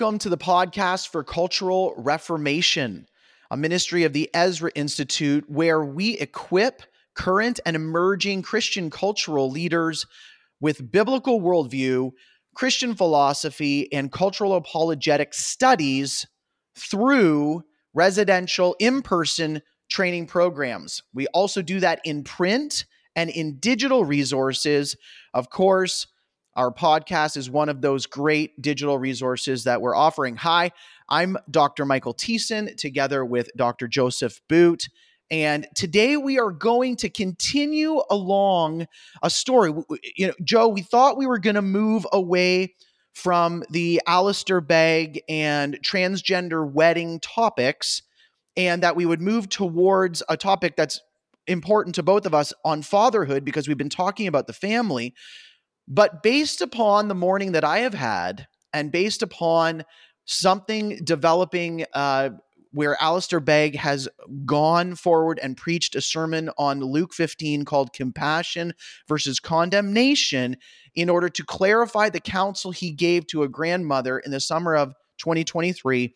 Welcome to the podcast for Cultural Reformation, a ministry of the Ezra Institute where we equip current and emerging Christian cultural leaders with biblical worldview, Christian philosophy, and cultural apologetic studies through residential in person training programs. We also do that in print and in digital resources. Of course, our podcast is one of those great digital resources that we're offering. Hi, I'm Dr. Michael Thiessen together with Dr. Joseph Boot. And today we are going to continue along a story. You know, Joe, we thought we were going to move away from the Alistair Begg and transgender wedding topics and that we would move towards a topic that's important to both of us on fatherhood because we've been talking about the family. But based upon the morning that I have had, and based upon something developing uh, where Alistair Begg has gone forward and preached a sermon on Luke 15 called Compassion versus Condemnation in order to clarify the counsel he gave to a grandmother in the summer of 2023.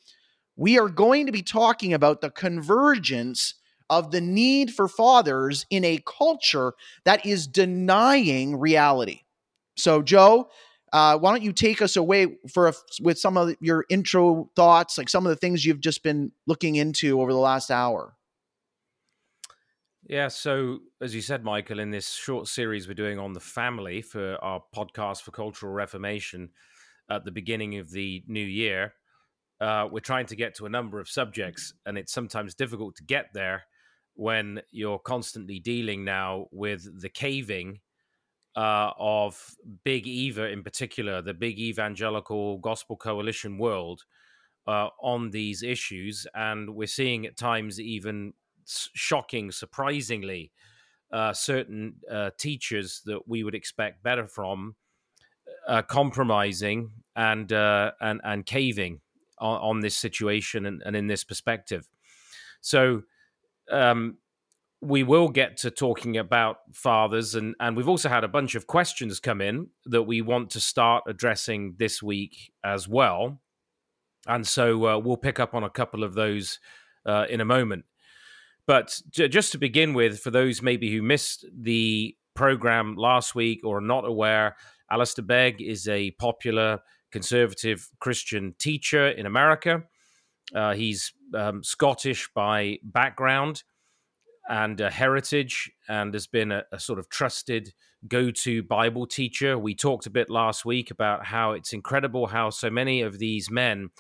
We are going to be talking about the convergence of the need for fathers in a culture that is denying reality. So, Joe, uh, why don't you take us away for a, with some of your intro thoughts, like some of the things you've just been looking into over the last hour? Yeah, so as you said, Michael, in this short series we're doing on the family for our podcast for Cultural Reformation at the beginning of the new year, uh, we're trying to get to a number of subjects, and it's sometimes difficult to get there when you're constantly dealing now with the caving uh, of Big Eva in particular, the big evangelical gospel coalition world uh, on these issues. And we're seeing at times even shocking, surprisingly, uh, certain uh, teachers that we would expect better from uh, compromising and, uh, and, and caving on, on this situation and, and, in this perspective. So, um, we will get to talking about fathers and and we've also had a bunch of questions come in that we want to start addressing this week as well. And so uh, we'll pick up on a couple of those uh, in a moment. But j- just to begin with for those maybe who missed the program last week or are not aware Alistair Begg is a popular conservative Christian teacher in America. Uh, he's um, Scottish by background and heritage and has been a, a sort of trusted go to Bible teacher. We talked a bit last week about how it's incredible how so many of these men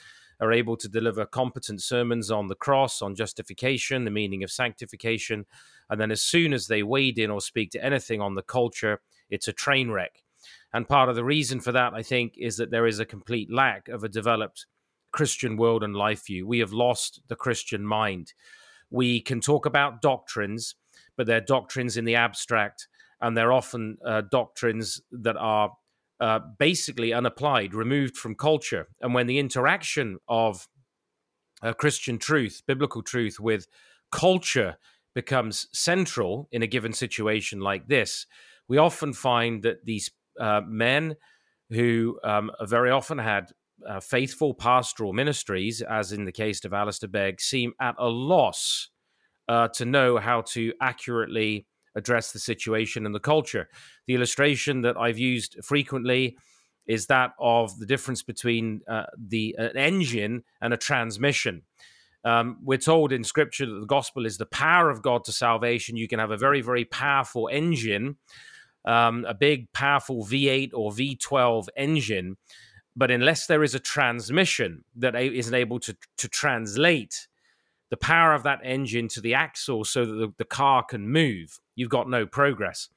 are able to deliver competent sermons on the cross, on justification, the meaning of sanctification. And then as soon as they wade in or speak to anything on the culture, it's a train wreck. And part of the reason for that, I think, is that there is a complete lack of a developed Christian world and life view. We have lost the Christian mind. We can talk about doctrines, but they're doctrines in the abstract, and they're often uh, doctrines that are uh, basically unapplied, removed from culture. And when the interaction of uh, Christian truth, biblical truth, with culture becomes central in a given situation like this, we often find that these uh, men who um, very often had uh, faithful pastoral ministries, as in the case of Alistair Begg, seem at a loss uh, to know how to accurately address the situation and the culture. The illustration that I've used frequently is that of the difference between uh, the an engine and a transmission. Um, we're told in Scripture that the gospel is the power of God to salvation. You can have a very, very powerful engine, um, a big, powerful V8 or V12 engine, but unless there is a transmission that isn't able to, to translate the power of that engine to the axle so that the, the car can move, you've got no progress.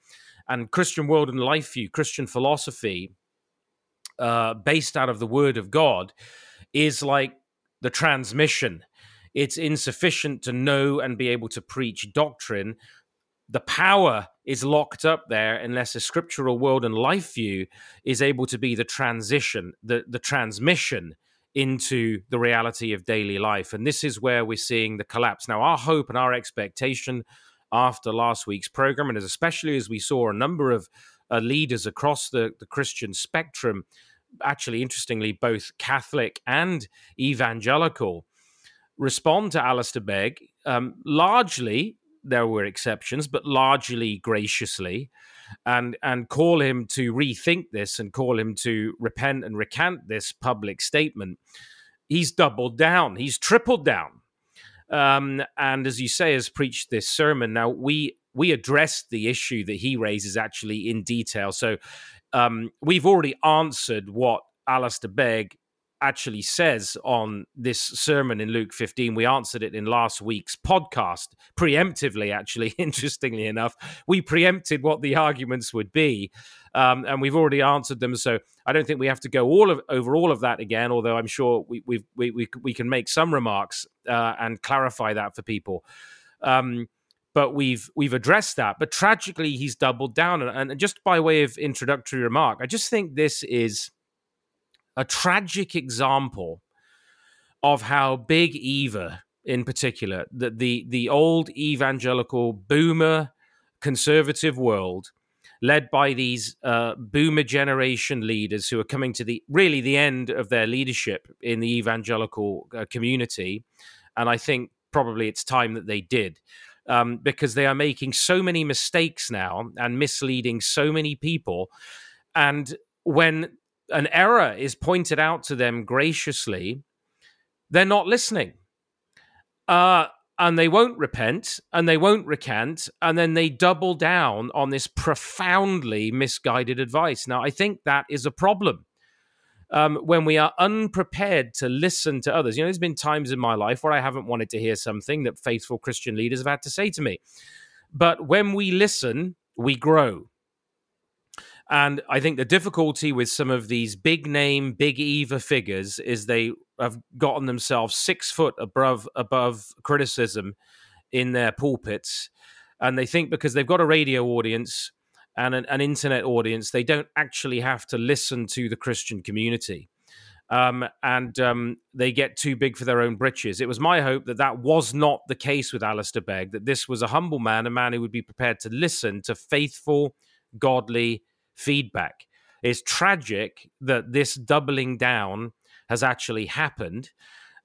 And Christian world and life view, Christian philosophy, uh, based out of the Word of God, is like the transmission. It's insufficient to know and be able to preach doctrine. The power is locked up there unless a scriptural world and life view is able to be the transition, the, the transmission into the reality of daily life. And this is where we're seeing the collapse. Now, our hope and our expectation after last week's program, and especially as we saw a number of uh, leaders across the, the Christian spectrum actually, interestingly, both Catholic and evangelical, respond to Alistair Begg um, largely. There were exceptions, but largely graciously, and and call him to rethink this and call him to repent and recant this public statement. He's doubled down. He's tripled down um, and as you say, has preached this sermon. Now we we addressed the issue that he raises actually in detail. So um, we've already answered what Alistair Begg actually says on this sermon in Luke 15. We answered it in last week's podcast, preemptively, actually, interestingly enough. We preempted what the arguments would be, um, and we've already answered them. So I don't think we have to go all of over all of that again, although I'm sure we, we, we, we can make some remarks uh, and clarify that for people. Um, but we've we've addressed that. But tragically, he's doubled down. And, and just by way of introductory remark, I just think this is a tragic example of how big Eva, in particular, that the the old evangelical boomer conservative world, led by these uh, boomer generation leaders who are coming to the really the end of their leadership in the evangelical uh, community, and I think probably it's time that they did. Um, because they are making so many mistakes now and misleading so many people. And when an error is pointed out to them graciously, they're not listening. Uh, and they won't repent and they won't recant. And then they double down on this profoundly misguided advice. Now, I think that is a problem. Um, when we are unprepared to listen to others. You know, there's been times in my life where I haven't wanted to hear something that faithful Christian leaders have had to say to me. But when we listen, we grow. And I think the difficulty with some of these big name, big Eva figures is they have gotten themselves six foot above above criticism in their pulpits, and they think because they've got a radio audience and an, an internet audience, they don't actually have to listen to the Christian community. Um, and um, they get too big for their own britches. It was my hope that that was not the case with Alistair Begg, that this was a humble man, a man who would be prepared to listen to faithful, godly feedback. It's tragic that this doubling down has actually happened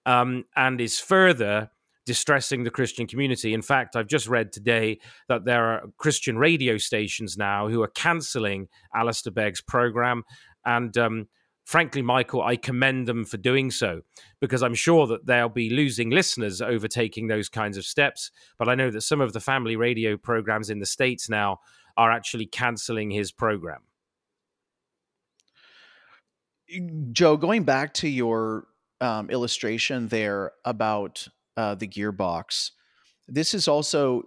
um, and is further distressing the Christian community. In fact, I've just read today that there are Christian radio stations now who are cancelling Alistair Begg's program. And um, frankly, Michael, I commend them for doing so because I'm sure that they'll be losing listeners over taking those kinds of steps. But I know that some of the family radio programs in the States now are actually canceling his program. Joe, going back to your um, illustration there about uh, the gearbox, this is also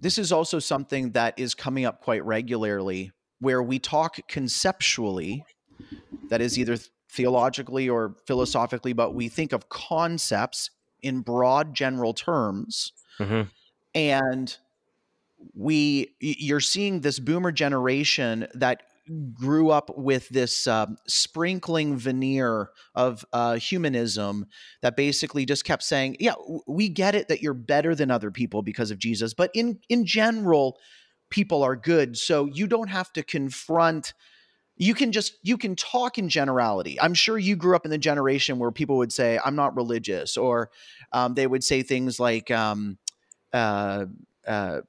this is also something that is coming up quite regularly, where we talk conceptually, that is either theologically or philosophically, but we think of concepts in broad general terms, mm-hmm. and we you're seeing this boomer generation that grew up with this um, sprinkling veneer of uh, humanism that basically just kept saying, "Yeah, we get it that you're better than other people because of Jesus, but in in general, people are good, so you don't have to confront." you can just you can talk in generality i'm sure you grew up in the generation where people would say i'm not religious or um, they would say things like um, uh, uh,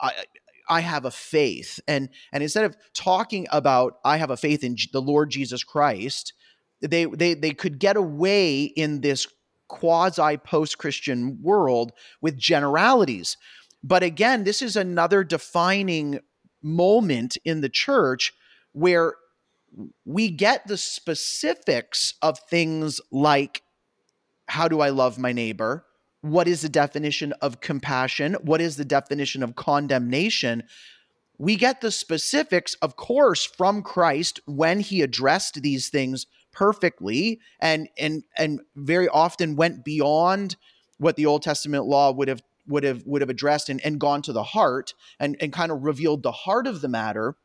I, I have a faith. And and instead of talking about I have a faith in the Lord Jesus Christ, they they they could get away in this quasi post-Christian world with generalities. But again, this is another defining moment in the church where we get the specifics of things like how do I love my neighbor? What is the definition of compassion? What is the definition of condemnation? We get the specifics, of course, from Christ when he addressed these things perfectly and and and very often went beyond what the Old Testament law would have would have would have addressed and, and gone to the heart and, and kind of revealed the heart of the matter.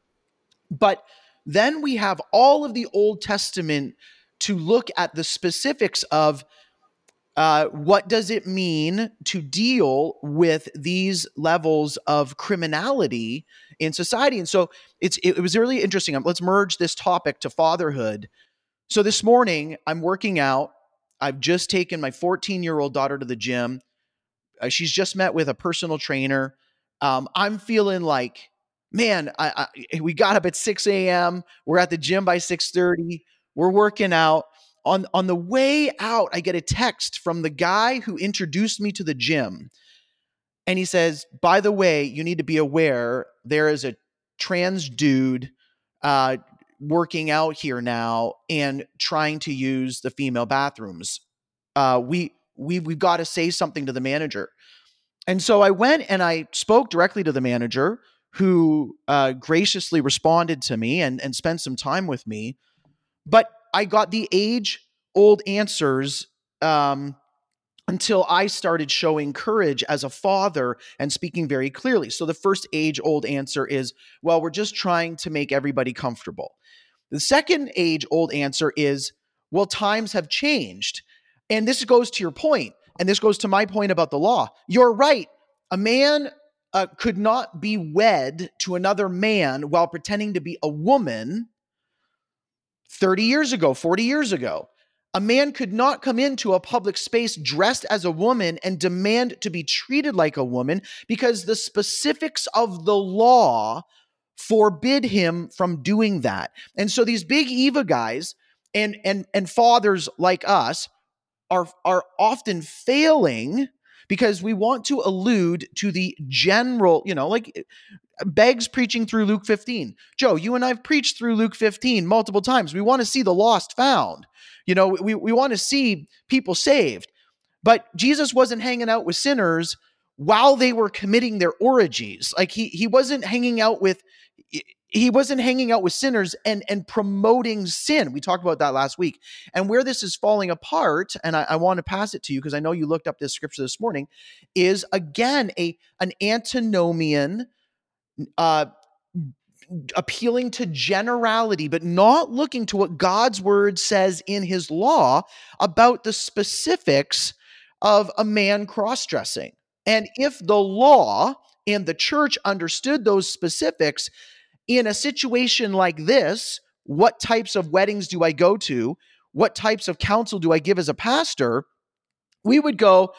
But then we have all of the Old Testament to look at the specifics of uh, what does it mean to deal with these levels of criminality in society? And so it's it, was really interesting. Um, let's merge this topic to fatherhood. So this morning I'm working out. I've just taken my 14 year old daughter to the gym. Uh, she's just met with a personal trainer. Um, I'm feeling like, man, I, I, we got up at 6 a.m. We're at the gym by 6:30. We're working out on on the way out i get a text from the guy who introduced me to the gym. And he says by the way you need to be aware there is a trans dude uh, working out here now and trying to use the female bathrooms. Uh, we we we've got to say something to the manager. And so i went and i spoke directly to the manager who uh, graciously responded to me and, and spent some time with me. But I got the age old answers um, until I started showing courage as a father and speaking very clearly. So the first age old answer is, well, we're just trying to make everybody comfortable. The second age old answer is, well, times have changed. And this goes to your point, and this goes to my point about the law. You're right. A man uh, could not be wed to another man while pretending to be a woman 30 years ago, 40 years ago. A man could not come into a public space dressed as a woman and demand to be treated like a woman because the specifics of the law forbid him from doing that. And so these big Eva guys and and and fathers like us are are often failing because we want to allude to the general, you know, like Begg's preaching through Luke 15. Joe, you and I've preached through Luke 15 multiple times. We want to see the lost found. You know, we, we want to see people saved. But Jesus wasn't hanging out with sinners while they were committing their orgies. Like he he wasn't hanging out with he wasn't hanging out with sinners and and promoting sin. We talked about that last week. And where this is falling apart, and I, I want to pass it to you because I know you looked up this scripture this morning, is again a an antinomian uh, appealing to generality, but not looking to what God's word says in his law about the specifics of a man cross dressing. And if the law and the church understood those specifics in a situation like this, what types of weddings do I go to? What types of counsel do I give as a pastor? We would go,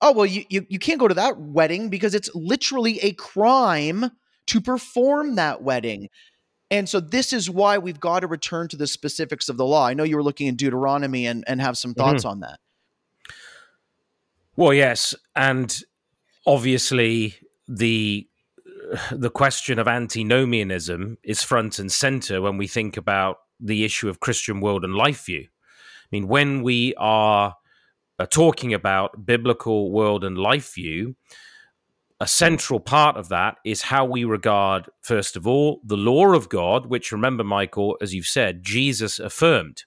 oh, well, you, you, you can't go to that wedding because it's literally a crime to perform that wedding. And so this is why we've got to return to the specifics of the law. I know you were looking in Deuteronomy and, and have some mm-hmm. thoughts mm-hmm. on that. Well, yes, and obviously the the question of antinomianism is front and center when we think about the issue of Christian world and life view. I mean, when we are uh, talking about biblical world and life view, a central part of that is how we regard, first of all, the law of God, which remember, Michael, as you've said, Jesus affirmed.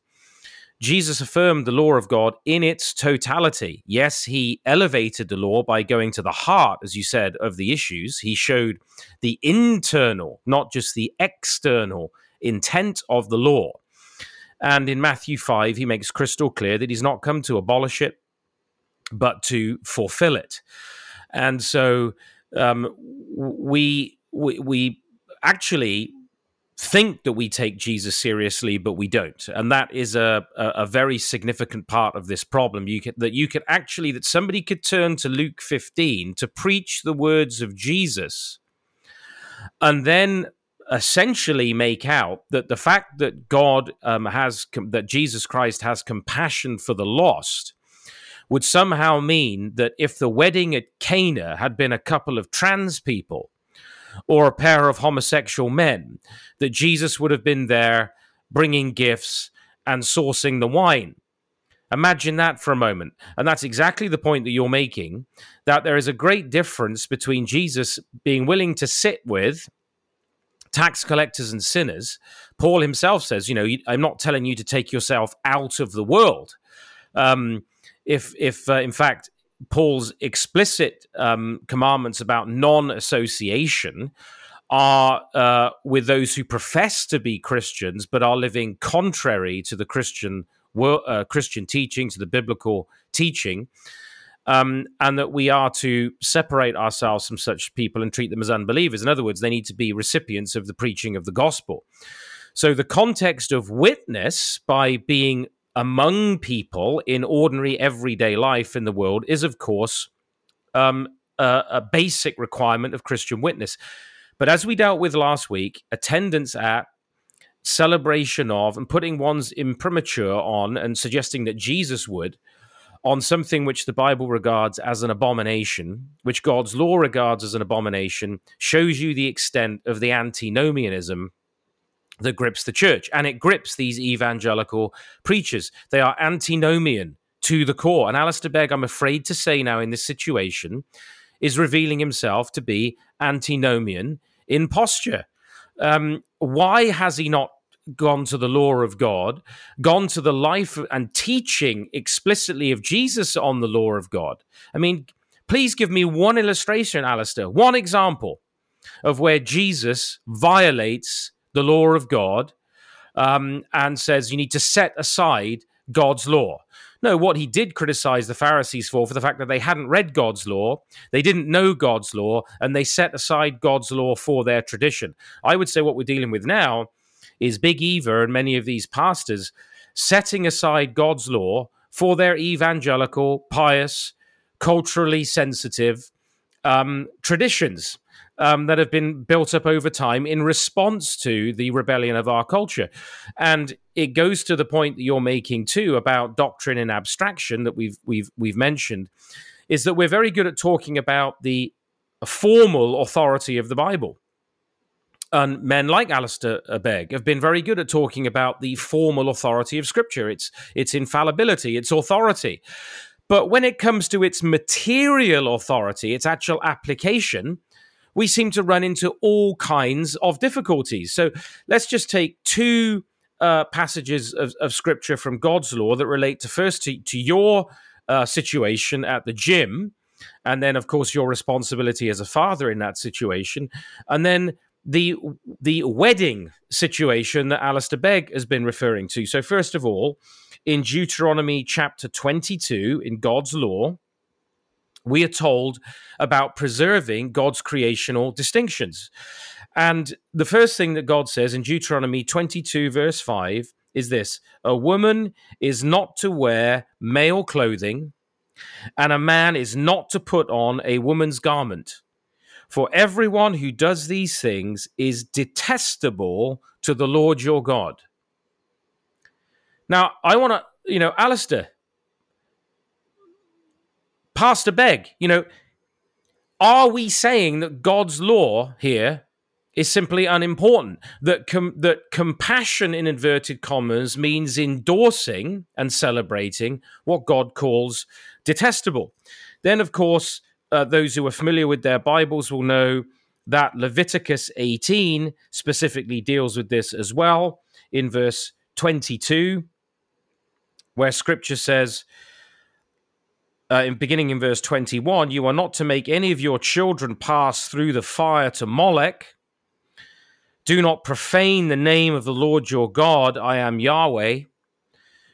Jesus affirmed the law of God in its totality. Yes, he elevated the law by going to the heart, as you said, of the issues. He showed the internal, not just the external intent of the law. And in Matthew 5, he makes crystal clear that he's not come to abolish it, but to fulfill it. And so um, we, we, we actually think that we take Jesus seriously, but we don't, and that is a, a, a very significant part of this problem. You can, that you could actually that somebody could turn to Luke 15 to preach the words of Jesus, and then essentially make out that the fact that God um, has that Jesus Christ has compassion for the lost would somehow mean that if the wedding at Cana had been a couple of trans people or a pair of homosexual men, that Jesus would have been there bringing gifts and sourcing the wine. Imagine that for a moment. And that's exactly the point that you're making that there is a great difference between Jesus being willing to sit with tax collectors and sinners. Paul himself says, you know, I'm not telling you to take yourself out of the world. Um, if if uh, in fact Paul's explicit um, commandments about non-association are uh, with those who profess to be Christians but are living contrary to the Christian uh, Christian teaching, to the biblical teaching, um, and that we are to separate ourselves from such people and treat them as unbelievers. In other words, they need to be recipients of the preaching of the gospel. So, the context of witness by being among people in ordinary everyday life in the world is, of course, um, a, a basic requirement of Christian witness. But as we dealt with last week, attendance at celebration of and putting one's imprimatur on and suggesting that Jesus would on something which the Bible regards as an abomination, which God's law regards as an abomination, shows you the extent of the antinomianism that grips the church. And it grips these evangelical preachers. They are antinomian to the core. And Alistair Begg, I'm afraid to say now in this situation, is revealing himself to be antinomian in posture. Um, why has he not gone to the law of God, gone to the life and teaching explicitly of Jesus on the law of God? I mean, please give me one illustration, Alistair, one example of where Jesus violates the law of God um, and says you need to set aside God's law. No, what he did criticize the Pharisees for, for the fact that they hadn't read God's law, they didn't know God's law, and they set aside God's law for their tradition. I would say what we're dealing with now is Big Eva and many of these pastors setting aside God's law for their evangelical, pious, culturally sensitive um, traditions um, that have been built up over time in response to the rebellion of our culture. And it goes to the point that you're making too about doctrine and abstraction that we've we've we've mentioned, is that we're very good at talking about the formal authority of the Bible. And men like Alistair Begg have been very good at talking about the formal authority of Scripture, its its infallibility, its authority. But when it comes to its material authority, its actual application, we seem to run into all kinds of difficulties. So let's just take two uh, passages of, of, scripture from God's law that relate to first to, to your uh, situation at the gym, and then, of course, your responsibility as a father in that situation, and then the the wedding situation that Alistair Begg has been referring to. So, first of all, in Deuteronomy chapter 22, in God's law, we are told about preserving God's creational distinctions. And the first thing that God says in Deuteronomy 22, verse 5, is this A woman is not to wear male clothing, and a man is not to put on a woman's garment. For everyone who does these things is detestable to the Lord your God. Now, I want to, you know, Alistair, Pastor Begg, you know, are we saying that God's law here is simply unimportant? That com- that compassion in inverted commas means endorsing and celebrating what God calls detestable. Then, of course, uh, those who are familiar with their Bibles will know that Leviticus 18 specifically deals with this as well in verse 22, where Scripture says uh, in beginning in verse 21 you are not to make any of your children pass through the fire to molech. Do not profane the name of the lord your god i am yahweh.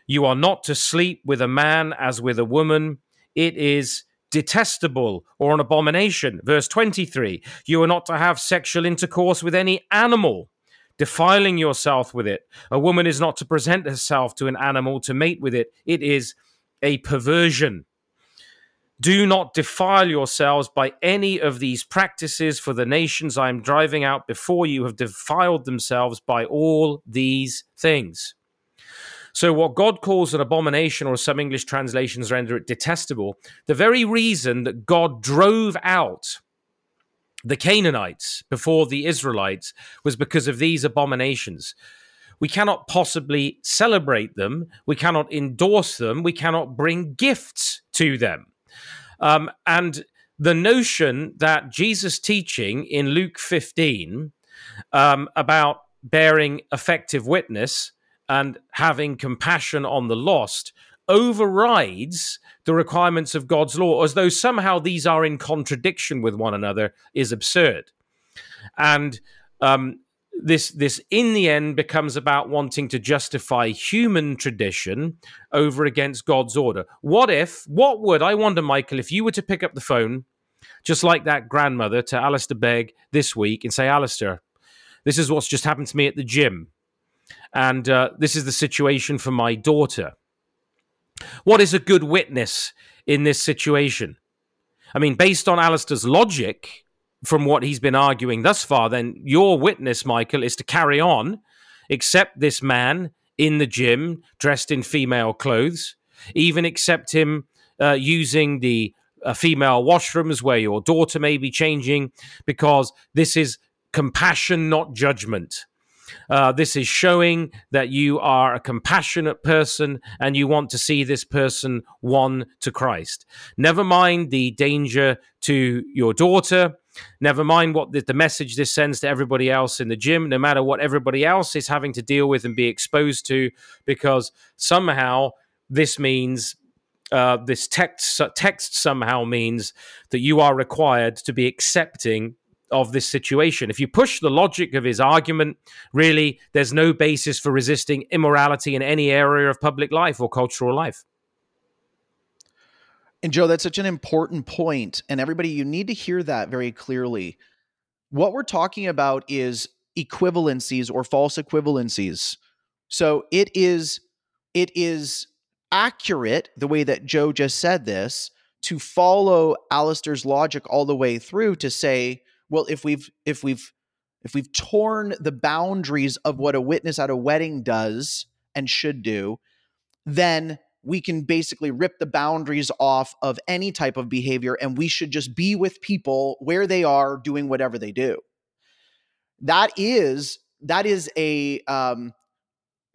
You are not to sleep with a man as with a woman. It is detestable or an abomination. Verse 23 you are not to have sexual intercourse with any animal defiling yourself with it. A woman is not to present herself to an animal to mate with it. It is a perversion do not defile yourselves by any of these practices, for the nations I am driving out before you have defiled themselves by all these things. So, what God calls an abomination, or some English translations render it detestable, the very reason that God drove out the Canaanites before the Israelites was because of these abominations. We cannot possibly celebrate them, we cannot endorse them, we cannot bring gifts to them. Um, and the notion that Jesus' teaching in Luke 15 um, about bearing effective witness and having compassion on the lost overrides the requirements of God's law, as though somehow these are in contradiction with one another, is absurd. And um, this this in the end becomes about wanting to justify human tradition over against God's order. What if, what would, I wonder, Michael, if you were to pick up the phone, just like that grandmother to Alistair Begg this week and say, Alistair, this is what's just happened to me at the gym. And uh, this is the situation for my daughter. What is a good witness in this situation? I mean, based on Alistair's logic, from what he's been arguing thus far, then your witness, Michael, is to carry on, accept this man in the gym dressed in female clothes, even accept him uh, using the uh, female washrooms where your daughter may be changing, because this is compassion, not judgment. Uh, this is showing that you are a compassionate person and you want to see this person won to Christ. Never mind the danger to your daughter. Never mind what the, the, message this sends to everybody else in the gym, no matter what everybody else is having to deal with and be exposed to, because somehow this means uh, this text text somehow means that you are required to be accepting of this situation. If you push the logic of his argument, really, there's no basis for resisting immorality in any area of public life or cultural life. And Joe, that's such an important point. And everybody, you need to hear that very clearly. What we're talking about is equivalencies or false equivalencies. So it is it is accurate the way that Joe just said this to follow Alistair's logic all the way through to say well if we've if we've if we've torn the boundaries of what a witness at a wedding does and should do then we can basically rip the boundaries off of any type of behavior and we should just be with people where they are doing whatever they do that is that is a um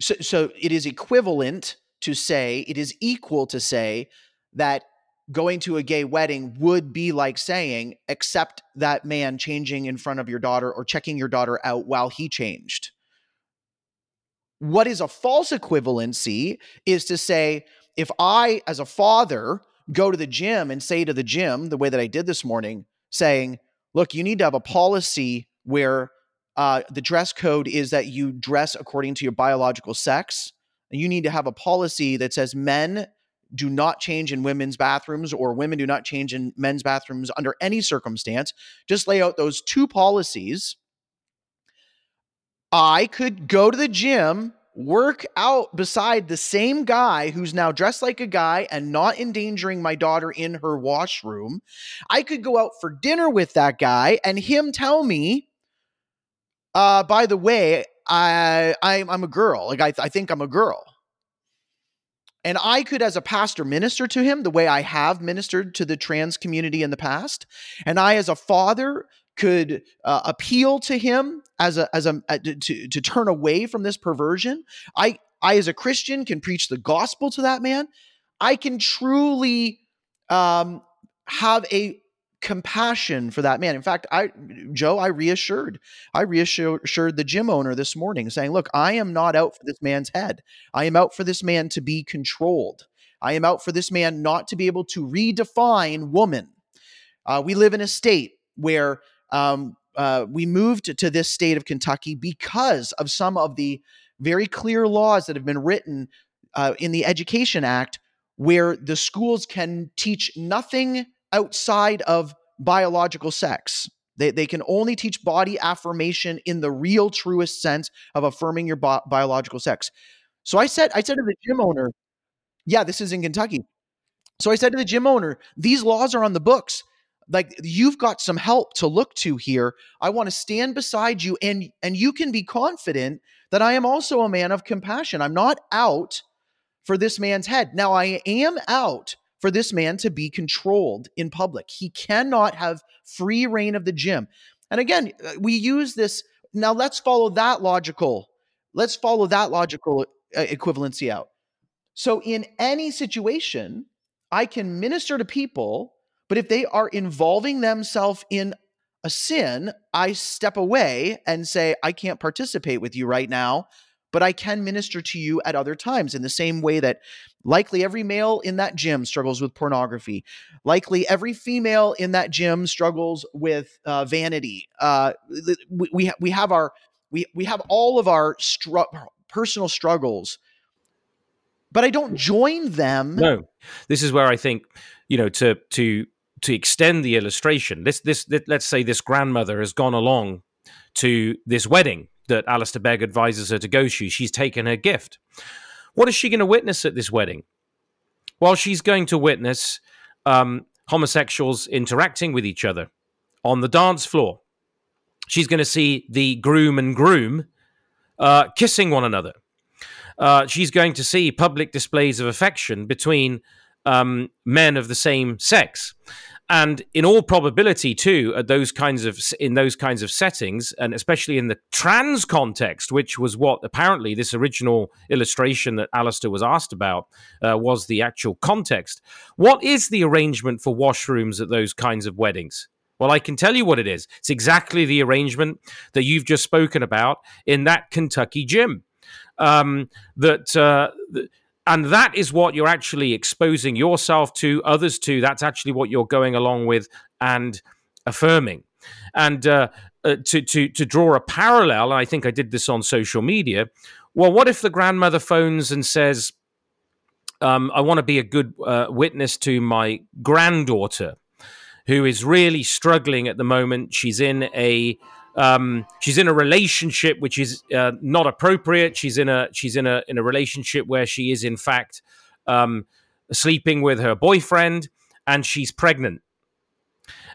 so, so it is equivalent to say it is equal to say that going to a gay wedding would be like saying, accept that man changing in front of your daughter or checking your daughter out while he changed. What is a false equivalency is to say, if I, as a father, go to the gym and say to the gym, the way that I did this morning, saying, look, you need to have a policy where uh, the dress code is that you dress according to your biological sex. And you need to have a policy that says men do not change in women's bathrooms or women do not change in men's bathrooms under any circumstance. Just lay out those two policies. I could go to the gym, work out beside the same guy who's now dressed like a guy and not endangering my daughter in her washroom. I could go out for dinner with that guy and him tell me, uh, by the way, I, I am a girl. Like I, I think I'm a girl. And I could, as a pastor, minister to him the way I have ministered to the trans community in the past. And I, as a father, could uh, appeal to him as a as a uh, to to turn away from this perversion. I I, as a Christian, can preach the gospel to that man. I can truly um, have a compassion for that man. In fact, I Joe, I reassured, I reassured the gym owner this morning, saying, "Look, I am not out for this man's head. I am out for this man to be controlled. I am out for this man not to be able to redefine woman. Uh, we live in a state where um, uh, we moved to this state of Kentucky because of some of the very clear laws that have been written uh, in the Education Act, where the schools can teach nothing." outside of biological sex. They, they can only teach body affirmation in the real truest sense of affirming your bi- biological sex. So I said I said to the gym owner, yeah, this is in Kentucky. So I said to the gym owner, these laws are on the books. Like you've got some help to look to here. I want to stand beside you and and you can be confident that I am also a man of compassion. I'm not out for this man's head. Now I am out for this man to be controlled in public. He cannot have free reign of the gym. And again, uh, we use this. Now let's follow that logical. Let's follow that logical uh, equivalency out. So in any situation, I can minister to people, but if they are involving themselves in a sin, I step away and say, I can't participate with you right now but I can minister to you at other times in the same way that likely every male in that gym struggles with pornography. Likely every female in that gym struggles with uh, vanity. Uh, we, we, we have our we we have all of our stru- personal struggles but i don't join them no this is where i think you know to to to extend the illustration. This this, this let's say this grandmother has gone along to this wedding that Alistair Begg advises her to go to. She's taken her gift. What is she going to witness at this wedding? Well she's going to witness um, homosexuals interacting with each other on the dance floor. She's going to see the groom and groom uh, kissing one another. Uh, she's going to see public displays of affection between um, men of the same sex, and in all probability, too, at those kinds of in those kinds of settings, and especially in the trans context, which was what apparently this original illustration that Alistair was asked about uh, was the actual context. What is the arrangement for washrooms at those kinds of weddings? Well, I can tell you what it is. It's exactly the arrangement that you've just spoken about in that Kentucky gym. Um, that uh, and that is what you're actually exposing yourself to, others to. That's actually what you're going along with and affirming. And uh, uh, to to to draw a parallel, I think I did this on social media. Well, what if the grandmother phones and says, um, "I want to be a good uh, witness to my granddaughter." who is really struggling at the moment. She's in a um, she's in a relationship which is uh, not appropriate. She's in a she's in a in a relationship where she is in fact um, sleeping with her boyfriend, and she's pregnant.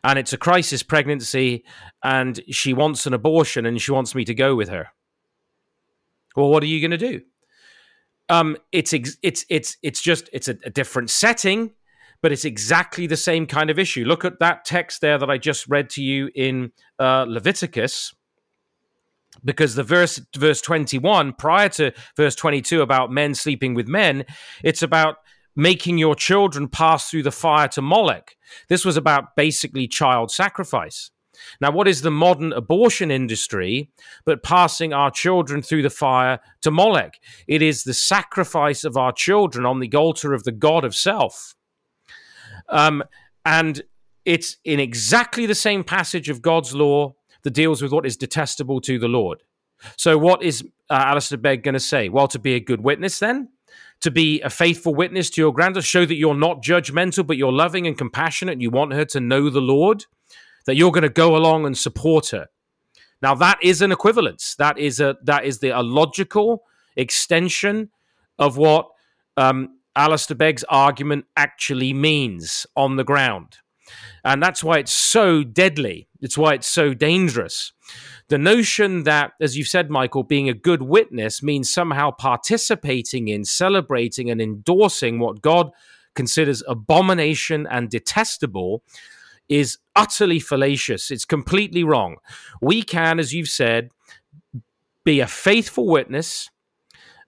And it's a crisis pregnancy, and she wants an abortion, and she wants me to go with her. Well, what are you going to do? Um, it's it's it's it's just it's a, a different setting but it's exactly the same kind of issue. Look at that text there that I just read to you in uh, Leviticus. Because the verse, verse 21, prior to verse 22 about men sleeping with men, it's about making your children pass through the fire to Moloch. This was about basically child sacrifice. Now, what is the modern abortion industry but passing our children through the fire to Moloch? It is the sacrifice of our children on the altar of the God of self. Um, and it's in exactly the same passage of God's law that deals with what is detestable to the Lord. So, what is uh, Alistair Begg going to say? Well, to be a good witness, then, to be a faithful witness to your granddaughter, show that you're not judgmental, but you're loving and compassionate, and you want her to know the Lord, that you're going to go along and support her. Now, that is an equivalence. That is a that is the a logical extension of what um, Alistair Begg's argument actually means on the ground. And that's why it's so deadly. It's why it's so dangerous. The notion that, as you've said, Michael, being a good witness means somehow participating in, celebrating, and endorsing what God considers abomination and detestable is utterly fallacious. It's completely wrong. We can, as you've said, be a faithful witness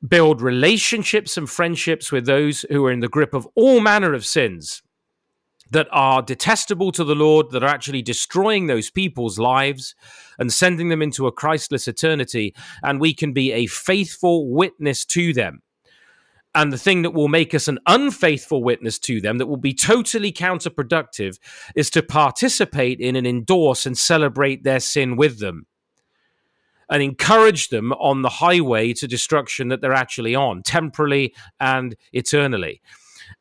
build relationships and friendships with those who are in the grip of all manner of sins that are detestable to the Lord, that are actually destroying those people's lives and sending them into a Christless eternity. And we can be a faithful witness to them. And the thing that will make us an unfaithful witness to them, that will be totally counterproductive, is to participate in and endorse and celebrate their sin with them and encourage them on the highway to destruction that they're actually on, temporally and eternally.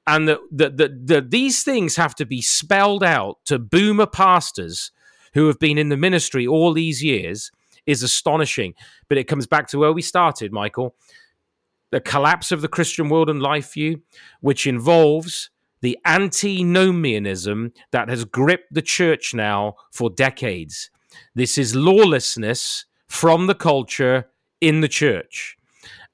And that the, the, the, these things have to be spelled out to boomer pastors who have been in the ministry all these years is astonishing. But it comes back to where we started, Michael. The collapse of the Christian world and life view, which involves the antinomianism that has gripped the church now for decades. This is lawlessness from the culture in the church.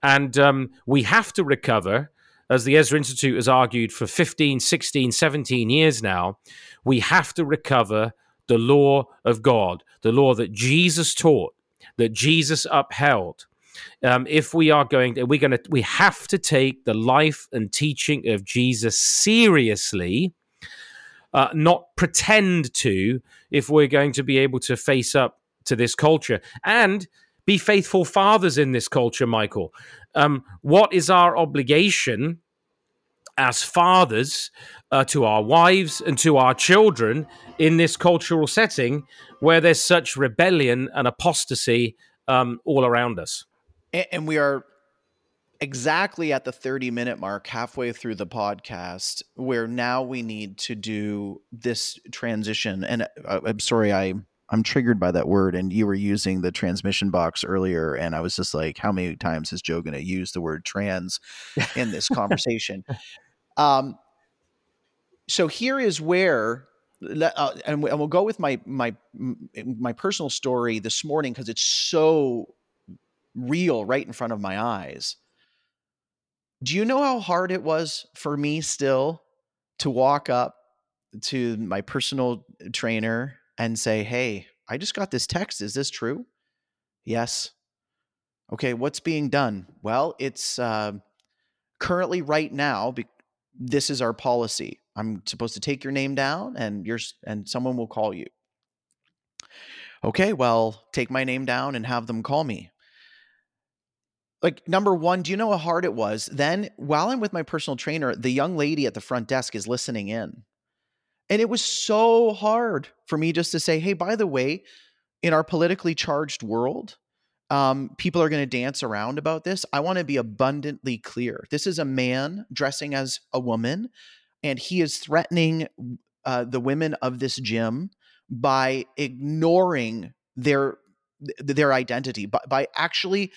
And um, we have to recover, as the Ezra Institute has argued for 15, 16, 17 years now, we have to recover the law of God, the law that Jesus taught, that Jesus upheld. Um, if we are going to, we're going to, we have to take the life and teaching of Jesus seriously, uh, not pretend to, if we're going to be able to face up to this culture and be faithful fathers in this culture, Michael. Um, what is our obligation as fathers uh, to our wives and to our children in this cultural setting where there's such rebellion and apostasy um, all around us. And we are exactly at the 30 minute mark, halfway through the podcast, where now we need to do this transition. And uh, I'm sorry, I I'm triggered by that word. And you were using the transmission box earlier, and I was just like, how many times is Joe going to use the word trans in this conversation? um, so here is where. Uh, and we'll go with my my my personal story this morning because it's so real right in front of my eyes. Do you know how hard it was for me still to walk up to my personal trainer and say, Hey, I just got this text. Is this true? Yes. Okay, what's being done? Well, it's uh, currently right now. Be- this is our policy. I'm supposed to take your name down, and you're and someone will call you. Okay, well, take my name down and have them call me. Like number one, do you know how hard it was? Then, while I'm with my personal trainer, the young lady at the front desk is listening in. And it was so hard for me just to say, hey, by the way, in our politically charged world, um, people are going to dance around about this. I want to be abundantly clear. This is a man dressing as a woman, and he is threatening uh, the women of this gym by ignoring their their identity by, by actually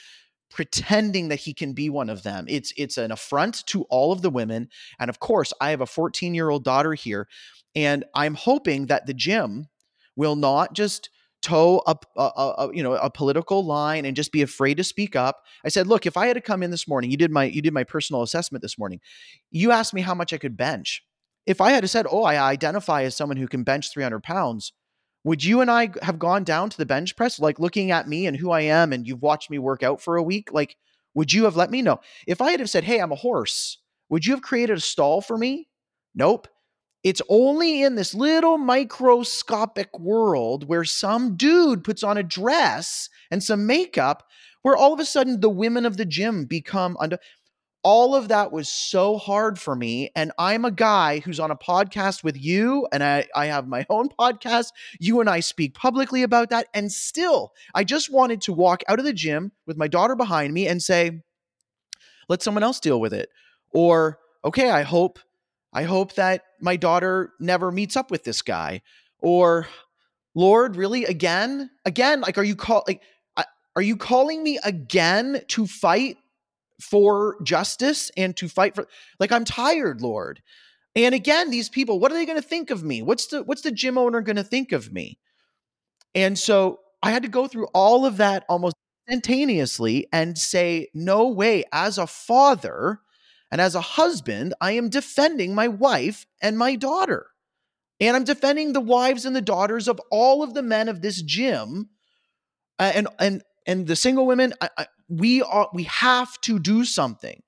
pretending that he can be one of them. It's it's an affront to all of the women. And of course, I have a 14-year-old daughter here and I'm hoping that the gym will not just toe up a, a, a, you know a political line and just be afraid to speak up. I said, "Look, if I had to come in this morning, you did my you did my personal assessment this morning. You asked me how much I could bench. If I had said, "Oh, I identify as someone who can bench 300 pounds," would you and I have gone down to the bench press, like looking at me and who I am, and you've watched me work out for a week? Like, would you have let me know? If I had have said, "Hey, I'm a horse," would you have created a stall for me? Nope. It's only in this little microscopic world where some dude puts on a dress and some makeup where all of a sudden the women of the gym become under all of that was so hard for me. And i'm a guy who's on a podcast with you and I, I have my own podcast. You and i speak publicly about that. And still i just wanted to walk out of the gym with my daughter behind me and say let someone else deal with it. Or okay i hope I hope that my daughter never meets up with this guy. Or, Lord, really again? Again, like, are you call like, are you calling me again to fight for justice and to fight for like I'm tired, Lord. And again, these people, what are they going to think of me? What's the what's the gym owner going to think of me? And so I had to go through all of that almost instantaneously and say, no way, as a father, and as a husband, I am defending my wife and my daughter. And I'm defending the wives and the daughters of all of the men of this gym. Uh, and and and the single women, I, I, we are we have to do something.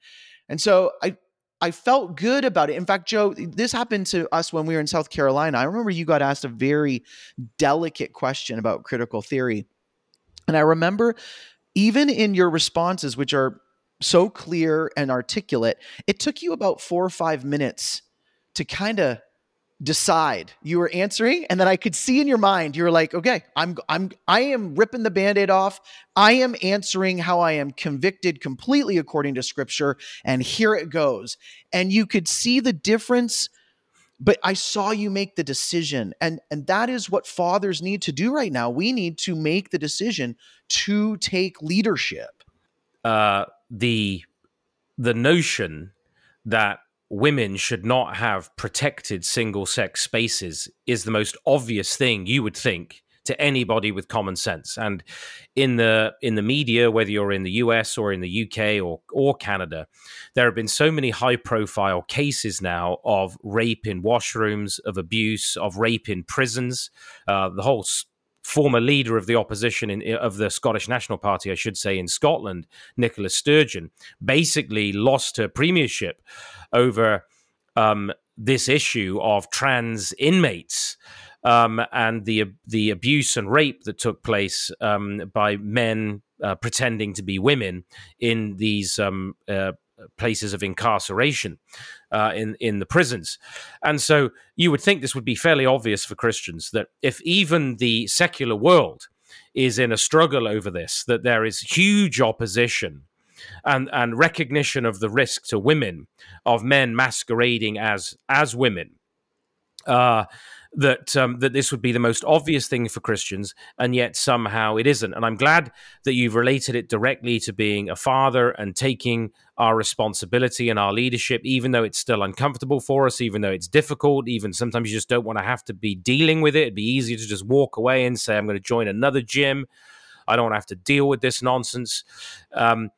And so I I felt good about it. In fact, Joe, this happened to us when we were in South Carolina. I remember you got asked a very delicate question about critical theory. And I remember even in your responses, which are so clear and articulate. It took you about four or five minutes to kind of decide. You were answering and then i could see in your mind you're like okay i'm i'm i am ripping the band-aid off. I am answering how i am convicted completely according to scripture and here it goes. And you could see the difference but i saw you make the decision and and that is what fathers need to do right now. We need to make the decision to take leadership. Uh the the notion that women should not have protected single sex spaces is the most obvious thing you would think to anybody with common sense. And in the in the media whether you're in the US or in the UK or or Canada there have been so many high profile cases now of rape in washrooms of abuse of rape in prisons. Uh, the whole former leader of the opposition in, of the Scottish National Party, I should say, in Scotland, Nicola Sturgeon, basically lost her premiership over um, this issue of trans inmates. Um, and the the abuse and rape that took place um, by men uh, pretending to be women in these um, uh, places of incarceration uh, in in the prisons, and so you would think this would be fairly obvious for Christians that if even the secular world is in a struggle over this, that there is huge opposition and, and recognition of the risk to women of men masquerading as as women. Uh, that um, that this would be the most obvious thing for Christians, and yet somehow it isn't. And I'm glad that you've related it directly to being a father and taking our responsibility and our leadership, even though it's still uncomfortable for us, even though it's difficult, even sometimes you just don't want to have to be dealing with it. It'd be easier to just walk away and say, "I'm going to join another gym." I don't want to have to deal with this nonsense. Um,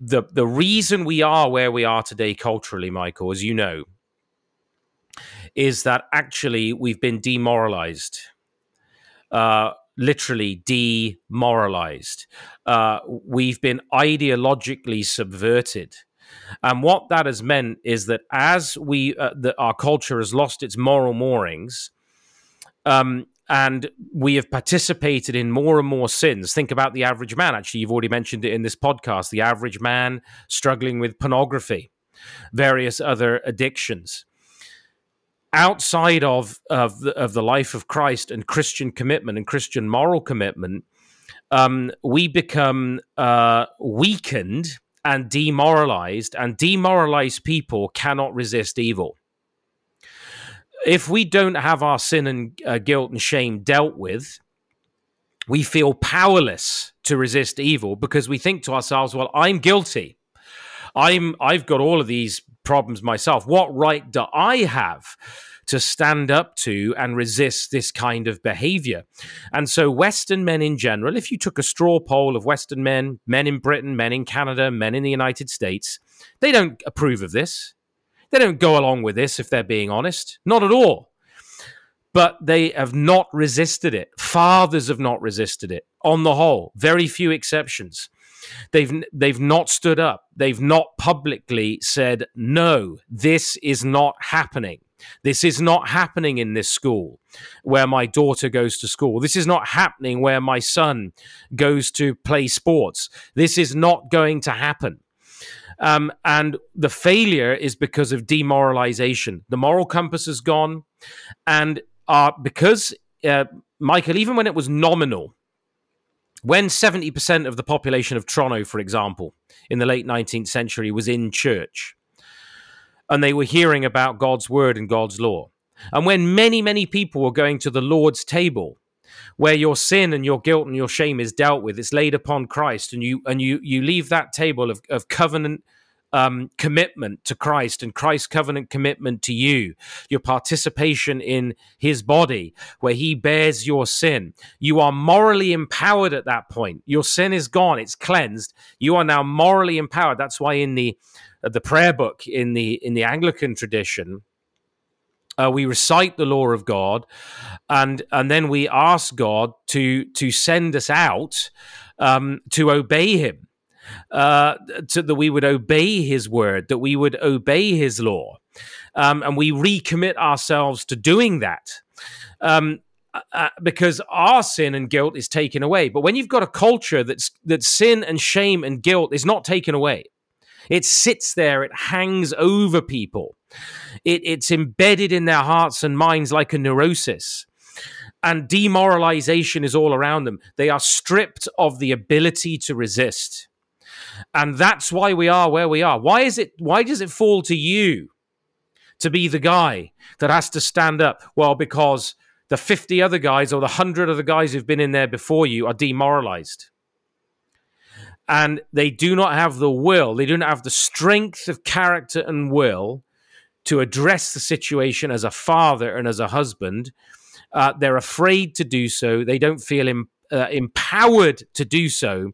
the the reason we are where we are today culturally, Michael, as you know, is that actually we've been demoralized. Uh, literally demoralized. Uh, we've been ideologically subverted. And what that has meant is that as we, uh, the, our culture has lost its moral moorings, um, and we have participated in more and more sins. Think about the average man. Actually, you've already mentioned it in this podcast. The average man struggling with pornography, various other addictions outside of of the, of the life of Christ and Christian commitment and Christian moral commitment, um, we become uh, weakened and demoralized, and demoralized people cannot resist evil. If we don't have our sin and uh, guilt and shame dealt with, we feel powerless to resist evil because we think to ourselves, "Well, I'm guilty." I'm I've got all of these problems myself. What right do I have to stand up to and resist this kind of behavior? And so Western men in general, if you took a straw poll of Western men, men in Britain, men in Canada, men in the United States, they don't approve of this. They don't go along with this if they're being honest. Not at all but they have not resisted it. Fathers have not resisted it on the whole, very few exceptions. They've they've not stood up. They've not publicly said no. This is not happening. This is not happening in this school where my daughter goes to school. This is not happening where my son goes to play sports. This is not going to happen. Um, and the failure is because of demoralization. The moral compass is gone. And uh, because, uh, Michael, even when it was nominal, when 70% of the population of Toronto, for example, in the late 19th century was in church and they were hearing about God's word and God's law, and when many, many people were going to the Lord's table, where your sin and your guilt and your shame is dealt with, it's laid upon Christ, and you and you you leave that table of, of covenant um, commitment to Christ and Christ's covenant commitment to you, your participation in his body, where he bears your sin. You are morally empowered at that point. Your sin is gone, it's cleansed. You are now morally empowered. That's why in the uh, the prayer book in the in the Anglican tradition, uh, we recite the law of God, and and then we ask God to to send us out um, to obey Him uh, to, that we would obey his word, that we would obey his law. Um, and we recommit ourselves to doing that. Um, uh, uh, because our sin and guilt is taken away. But when you've got a culture that's that sin and shame and guilt is not taken away, it sits there, it hangs over people, it, it's embedded in their hearts and minds like a neurosis. And demoralization is all around them. They are stripped of the ability to resist and that's why we are where we are. Why is it? Why does it fall to you to be the guy that has to stand up? Well, because the 50 other guys or the 100 other guys who've been in there before you are demoralized. And they do not have the will, they do not have the strength of character and will to address the situation as a father and as a husband. Uh, they're afraid to do so. They don't feel em- uh, empowered to do so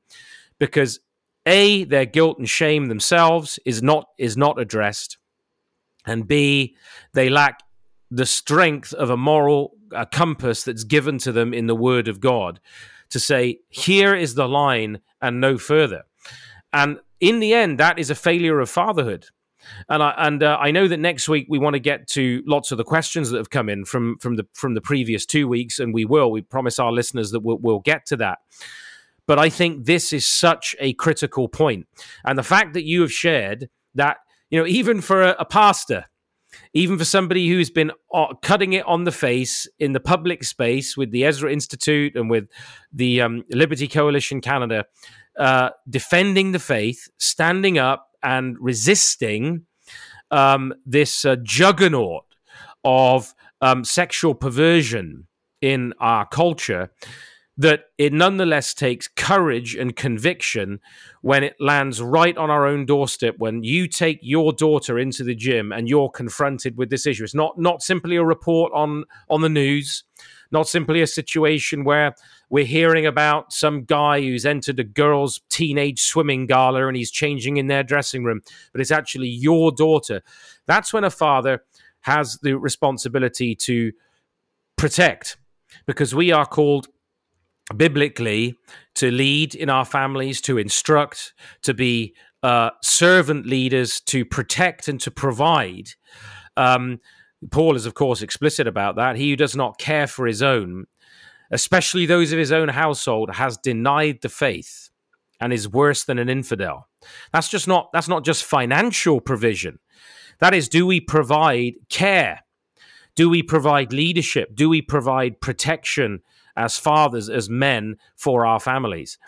because a their guilt and shame themselves is not is not addressed and b they lack the strength of a moral a compass that's given to them in the word of god to say here is the line and no further and in the end that is a failure of fatherhood and I and uh, I know that next week we want to get to lots of the questions that have come in from from the from the previous two weeks, and we will. We promise our listeners that we'll, we'll get to that. But I think this is such a critical point. And the fact that you have shared that, you know, even for a, a pastor, even for somebody who's been uh, cutting it on the face in the public space with the Ezra Institute and with the um, Liberty Coalition Canada, uh, defending the faith, standing up and resisting um, this uh, juggernaut of um, sexual perversion in our culture that it nonetheless takes courage and conviction when it lands right on our own doorstep when you take your daughter into the gym and you're confronted with this issue. It's not not simply a report on on the news not simply a situation where we're hearing about some guy who's entered a girl's teenage swimming gala and he's changing in their dressing room but it's actually your daughter. That's when a father has the responsibility to protect because we are called biblically to lead in our families, to instruct, to be uh, servant leaders, to protect and to provide. Um, Paul is, of course, explicit about that. He who does not care for his own, especially those of his own household, has denied the faith and is worse than an infidel. That's just not that's not just financial provision. That is, do we provide care? Do we provide leadership? Do we provide protection as fathers, as men for our families?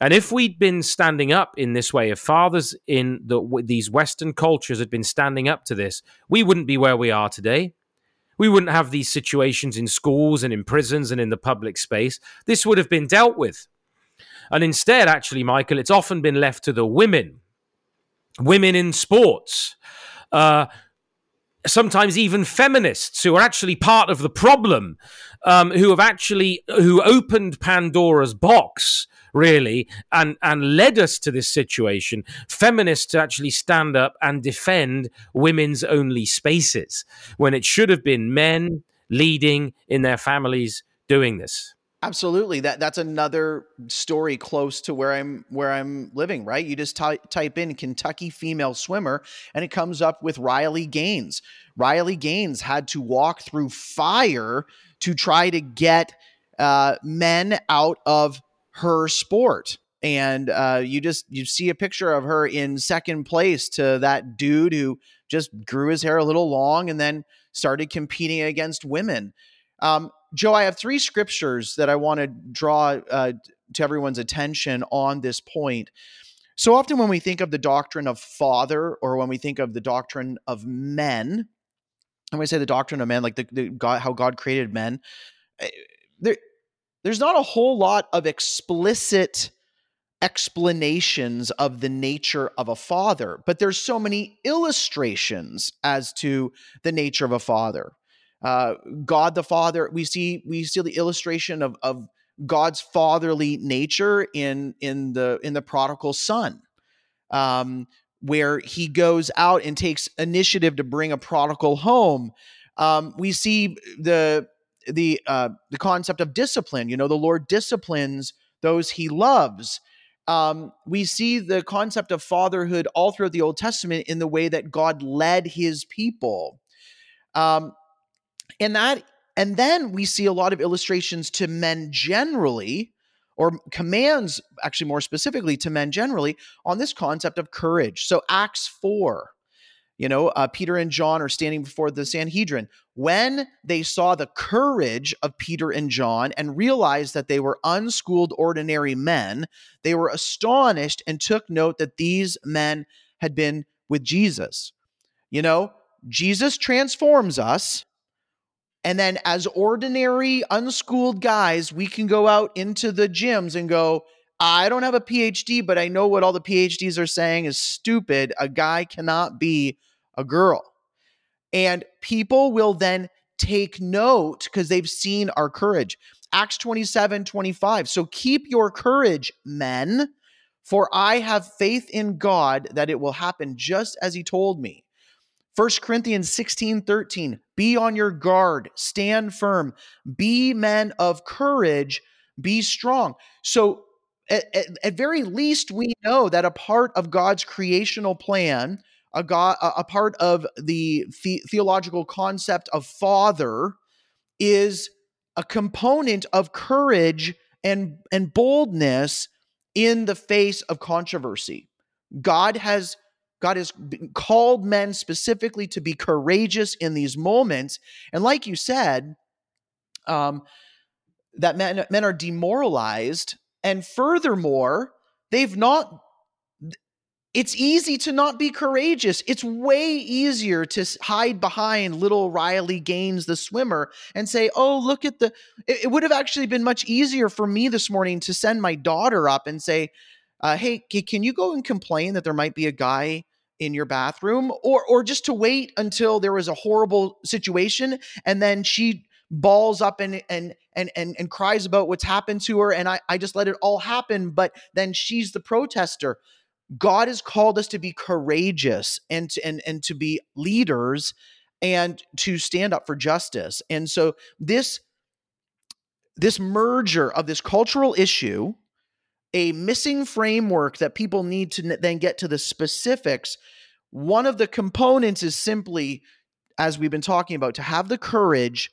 And if we'd been standing up in this way, if fathers in the, these Western cultures had been standing up to this, we wouldn't be where we are today. We wouldn't have these situations in schools and in prisons and in the public space. This would have been dealt with. And instead, actually, Michael, it's often been left to the women, women in sports, uh, sometimes even feminists who are actually part of the problem, um, who have actually who opened Pandora's box really and and led us to this situation. Feminists to actually stand up and defend women's only spaces when it should have been men leading in their families doing this. Absolutely. That that's another story close to where I'm where I'm living, right? You just ty- type in Kentucky female swimmer and it comes up with Riley Gaines. Riley Gaines had to walk through fire to try to get uh, men out of her sport. And uh, you just you see a picture of her in second place to that dude who just grew his hair a little long and then started competing against women. Um, Joe, I have three scriptures that I want to draw uh, to everyone's attention on this point. So often, when we think of the doctrine of father, or when we think of the doctrine of men, and we say the doctrine of men, like the, the God, how God created men, eh, there, there's not a whole lot of explicit explanations of the nature of a father, but there's so many illustrations as to the nature of a father uh, God the Father. We see we see the illustration of of God's fatherly nature in in the in the prodigal son, um, where he goes out and takes initiative to bring a prodigal home. Um, we see the the uh, the concept of discipline. You know, the Lord disciplines those He loves. Um, we see the concept of fatherhood all throughout the Old Testament in the way that God led His people. Um, and that and then we see a lot of illustrations to men generally or commands actually more specifically to men generally on this concept of courage. So acts 4 you know uh, peter and john are standing before the sanhedrin. When they saw the courage of peter and john and realized that they were unschooled ordinary men they were astonished and took note that these men had been with jesus. You know jesus transforms us and then, as ordinary, unschooled guys, we can go out into the gyms and go, I don't have a PhD, but I know what all the PhDs are saying is stupid. A guy cannot be a girl. And people will then take note because they've seen our courage. Acts 27 25. So keep your courage, men, for I have faith in God that it will happen just as he told me. 1 Corinthians 16 13, be on your guard, stand firm, be men of courage, be strong. So, at, at, at very least, we know that a part of God's creational plan, a, God, a part of the, the theological concept of father, is a component of courage and, and boldness in the face of controversy. God has God has called men specifically to be courageous in these moments. And like you said, um, that men, men are demoralized. And furthermore, they've not it's easy to not be courageous. It's way easier to hide behind little Riley Gaines, the swimmer, and say, Oh, look at the. It, it would have actually been much easier for me this morning to send my daughter up and say, uh, Hey, can you go and complain that there might be a guy in your bathroom? Or, or just to wait until there was a horrible situation and then she balls up and and and and, and cries about what's happened to her and I, I just let it all happen but then she's the protester God has called us to be courageous and to, and and to be leaders and to stand up for justice. And so this this merger of this cultural issue, a missing framework that people need to then get to the specifics, one of the components is simply as we've been talking about to have the courage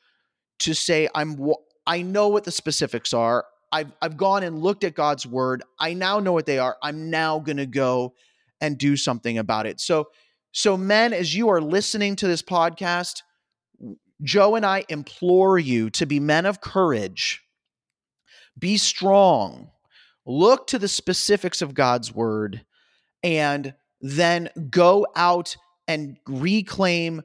to say I'm I know what the specifics are. I've I've gone and looked at God's word. I now know what they are. I'm now going to go and do something about it. So so men as you are listening to this podcast, Joe and I implore you to be men of courage. Be strong. Look to the specifics of God's word and then go out and reclaim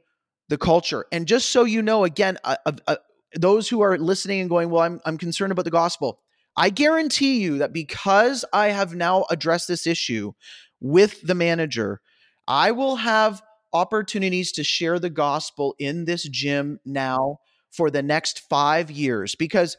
the culture. And just so you know, again, uh, uh, those who are listening and going, well, I'm, I'm concerned about the gospel. I guarantee you that because I have now addressed this issue with the manager, I will have opportunities to share the gospel in this gym now for the next five years because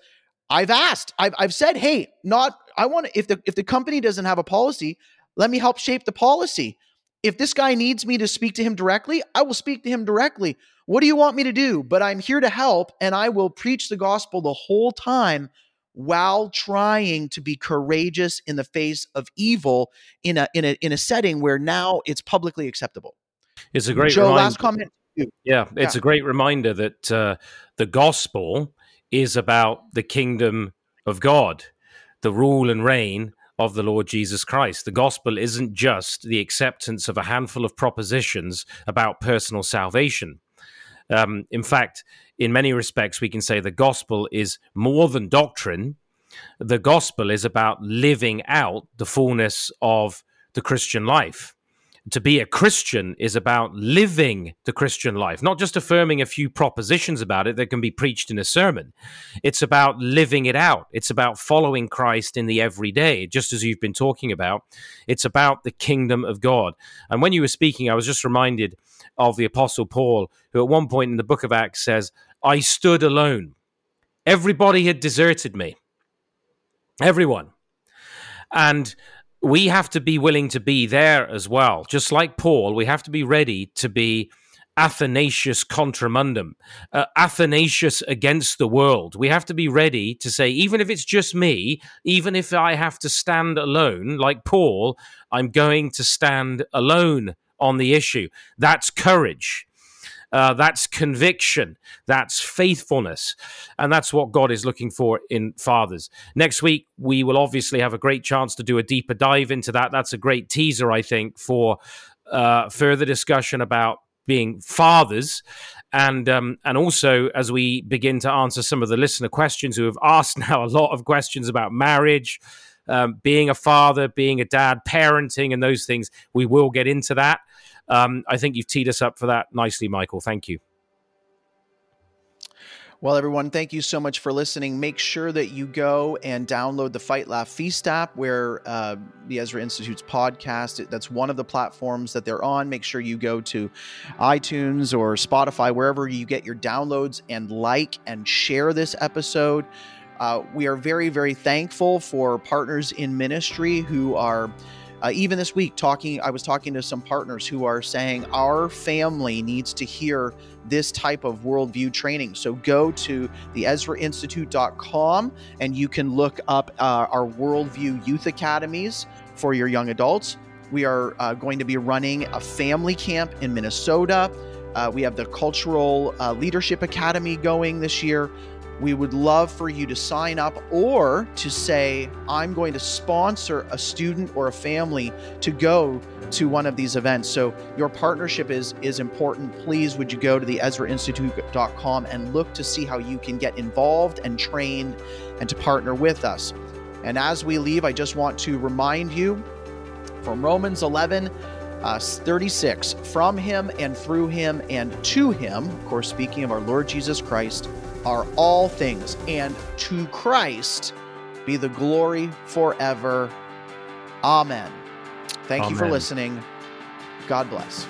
I've asked, I've, I've said, hey, not, I want to, if the, if the company doesn't have a policy, let me help shape the policy. If this guy needs me to speak to him directly, I will speak to him directly. What do you want me to do? But I'm here to help and I will preach the gospel the whole time while trying to be courageous in the face of evil in a in a in a setting where now it's publicly acceptable. It's a great Joe. Reminder. Last comment. Yeah, it's yeah. a great reminder that uh, the gospel is about the kingdom of God, the rule and reign of the Lord Jesus Christ. The gospel isn't just the acceptance of a handful of propositions about personal salvation. Um, in fact, in many respects, we can say the gospel is more than doctrine. The gospel is about living out the fullness of the Christian life. To be a Christian is about living the Christian life, not just affirming a few propositions about it that can be preached in a sermon. It's about living it out. It's about following Christ in the everyday, just as you've been talking about. It's about the kingdom of God. And when you were speaking, I was just reminded of the Apostle Paul, who at one point in the book of Acts says, I stood alone. Everybody had deserted me. Everyone. And we have to be willing to be there as well. Just like Paul, we have to be ready to be Athanasius contra mundum, uh, Athanasius against the world. We have to be ready to say, even if it's just me, even if I have to stand alone, like Paul, I'm going to stand alone on the issue. That's courage. Uh, that's conviction. That's faithfulness. And that's what God is looking for in fathers. Next week, we will obviously have a great chance to do a deeper dive into that. That's a great teaser, I think, for uh, further discussion about being fathers. And um, and also as we begin to answer some of the listener questions who have asked now a lot of questions about marriage, um, being a father, being a dad, parenting, and those things, we will get into that. Um, I think you've teed us up for that nicely, Michael. Thank you. Well, everyone, thank you so much for listening. Make sure that you go and download the Fight Laugh Feast app, where uh, the Ezra Institute's podcast. That's one of the platforms that they're on. Make sure you go to iTunes or Spotify, wherever you get your downloads, and like and share this episode. Uh, we are very, very thankful for partners in ministry who are uh, even this week, talking, I was talking to some partners who are saying our family needs to hear this type of worldview training. So go to the EzraInstitute.com and you can look up uh, our worldview youth academies for your young adults. We are uh, going to be running a family camp in Minnesota. Uh, we have the Cultural uh, Leadership Academy going this year we would love for you to sign up or to say, I'm going to sponsor a student or a family to go to one of these events. So your partnership is is important. Please would you go to the EzraInstitute.com and look to see how you can get involved and trained and to partner with us. And as we leave, I just want to remind you from Romans 11 uh, 36 from him and through him and to him, of course, speaking of our Lord Jesus Christ, are all things, and to Christ be the glory forever. Amen. Thank Amen. you for listening. God bless.